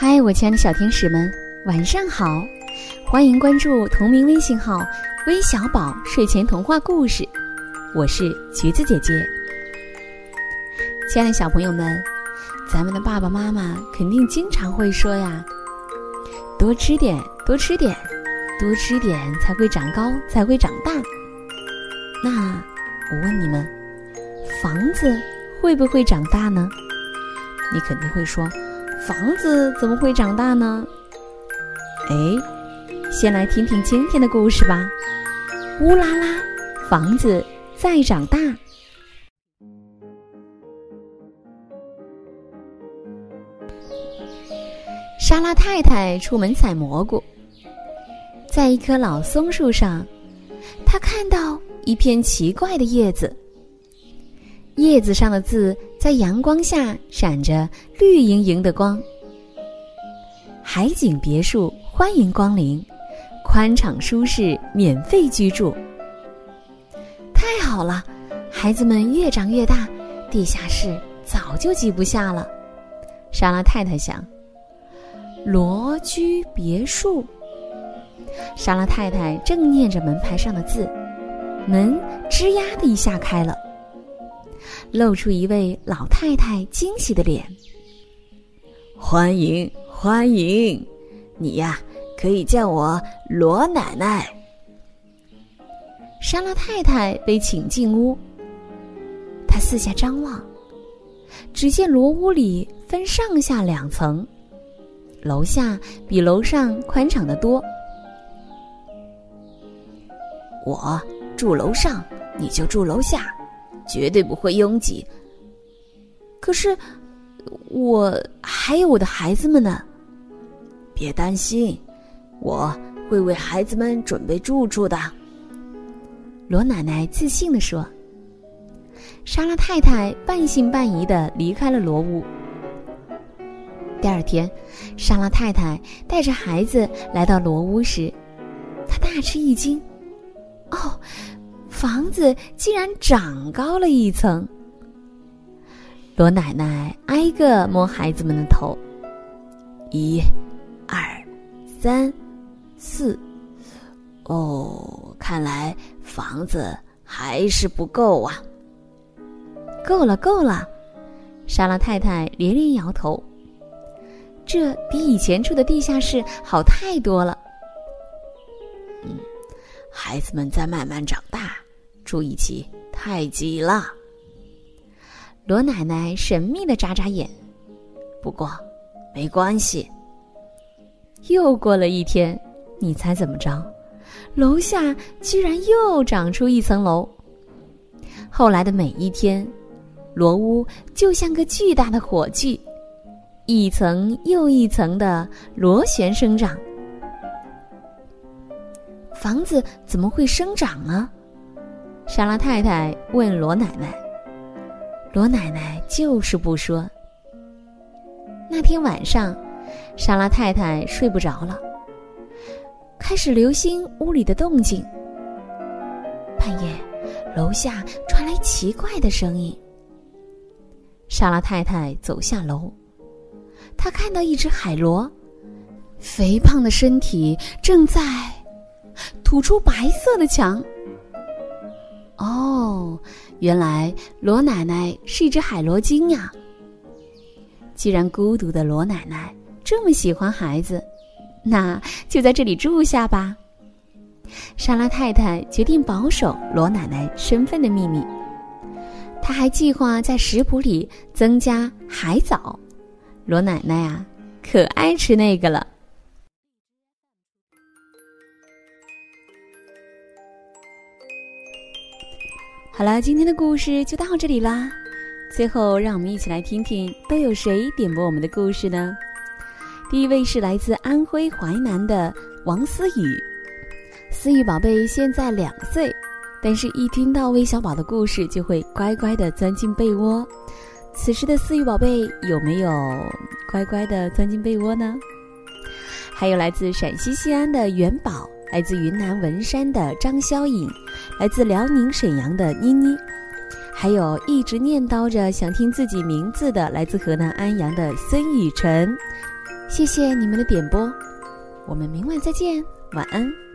嗨，我亲爱的小天使们，晚上好！欢迎关注同名微信号“微小宝睡前童话故事”，我是橘子姐姐。亲爱的小朋友们，咱们的爸爸妈妈肯定经常会说呀：“多吃点，多吃点，多吃点才会长高，才会长大。”那我问你们，房子会不会长大呢？你肯定会说。房子怎么会长大呢？哎，先来听听今天的故事吧。乌拉拉，房子在长大。莎拉太太出门采蘑菇，在一棵老松树上，她看到一片奇怪的叶子，叶子上的字。在阳光下闪着绿莹莹的光。海景别墅欢迎光临，宽敞舒适，免费居住。太好了，孩子们越长越大，地下室早就挤不下了。莎拉太太想。罗居别墅。莎拉太太正念着门牌上的字，门吱呀的一下开了。露出一位老太太惊喜的脸。欢迎欢迎，你呀可以叫我罗奶奶。莎拉太太被请进屋，她四下张望，只见罗屋里分上下两层，楼下比楼上宽敞的多。我住楼上，你就住楼下。绝对不会拥挤。可是，我还有我的孩子们呢。别担心，我会为孩子们准备住处的。罗奶奶自信地说。莎拉太太半信半疑的离开了罗屋。第二天，莎拉太太带着孩子来到罗屋时，她大吃一惊。哦。房子竟然长高了一层。罗奶奶挨个摸孩子们的头，一、二、三、四。哦，看来房子还是不够啊。够了，够了！莎拉太太连连摇头。这比以前住的地下室好太多了。嗯，孩子们在慢慢长大。住一起太挤了。罗奶奶神秘的眨眨眼，不过没关系。又过了一天，你猜怎么着？楼下居然又长出一层楼。后来的每一天，罗屋就像个巨大的火炬，一层又一层的螺旋生长。房子怎么会生长呢？莎拉太太问罗奶奶：“罗奶奶就是不说。”那天晚上，莎拉太太睡不着了，开始留心屋里的动静。半夜，楼下传来奇怪的声音。莎拉太太走下楼，她看到一只海螺，肥胖的身体正在吐出白色的墙。哦，原来罗奶奶是一只海螺精呀。既然孤独的罗奶奶这么喜欢孩子，那就在这里住下吧。莎拉太太决定保守罗奶奶身份的秘密，她还计划在食谱里增加海藻。罗奶奶啊，可爱吃那个了。好了，今天的故事就到这里啦。最后，让我们一起来听听都有谁点播我们的故事呢？第一位是来自安徽淮南的王思雨，思雨宝贝现在两岁，但是一听到魏小宝的故事就会乖乖的钻进被窝。此时的思雨宝贝有没有乖乖的钻进被窝呢？还有来自陕西西安的元宝。来自云南文山的张潇颖，来自辽宁沈阳的妮妮，还有一直念叨着想听自己名字的来自河南安阳的孙雨辰，谢谢你们的点播，我们明晚再见，晚安。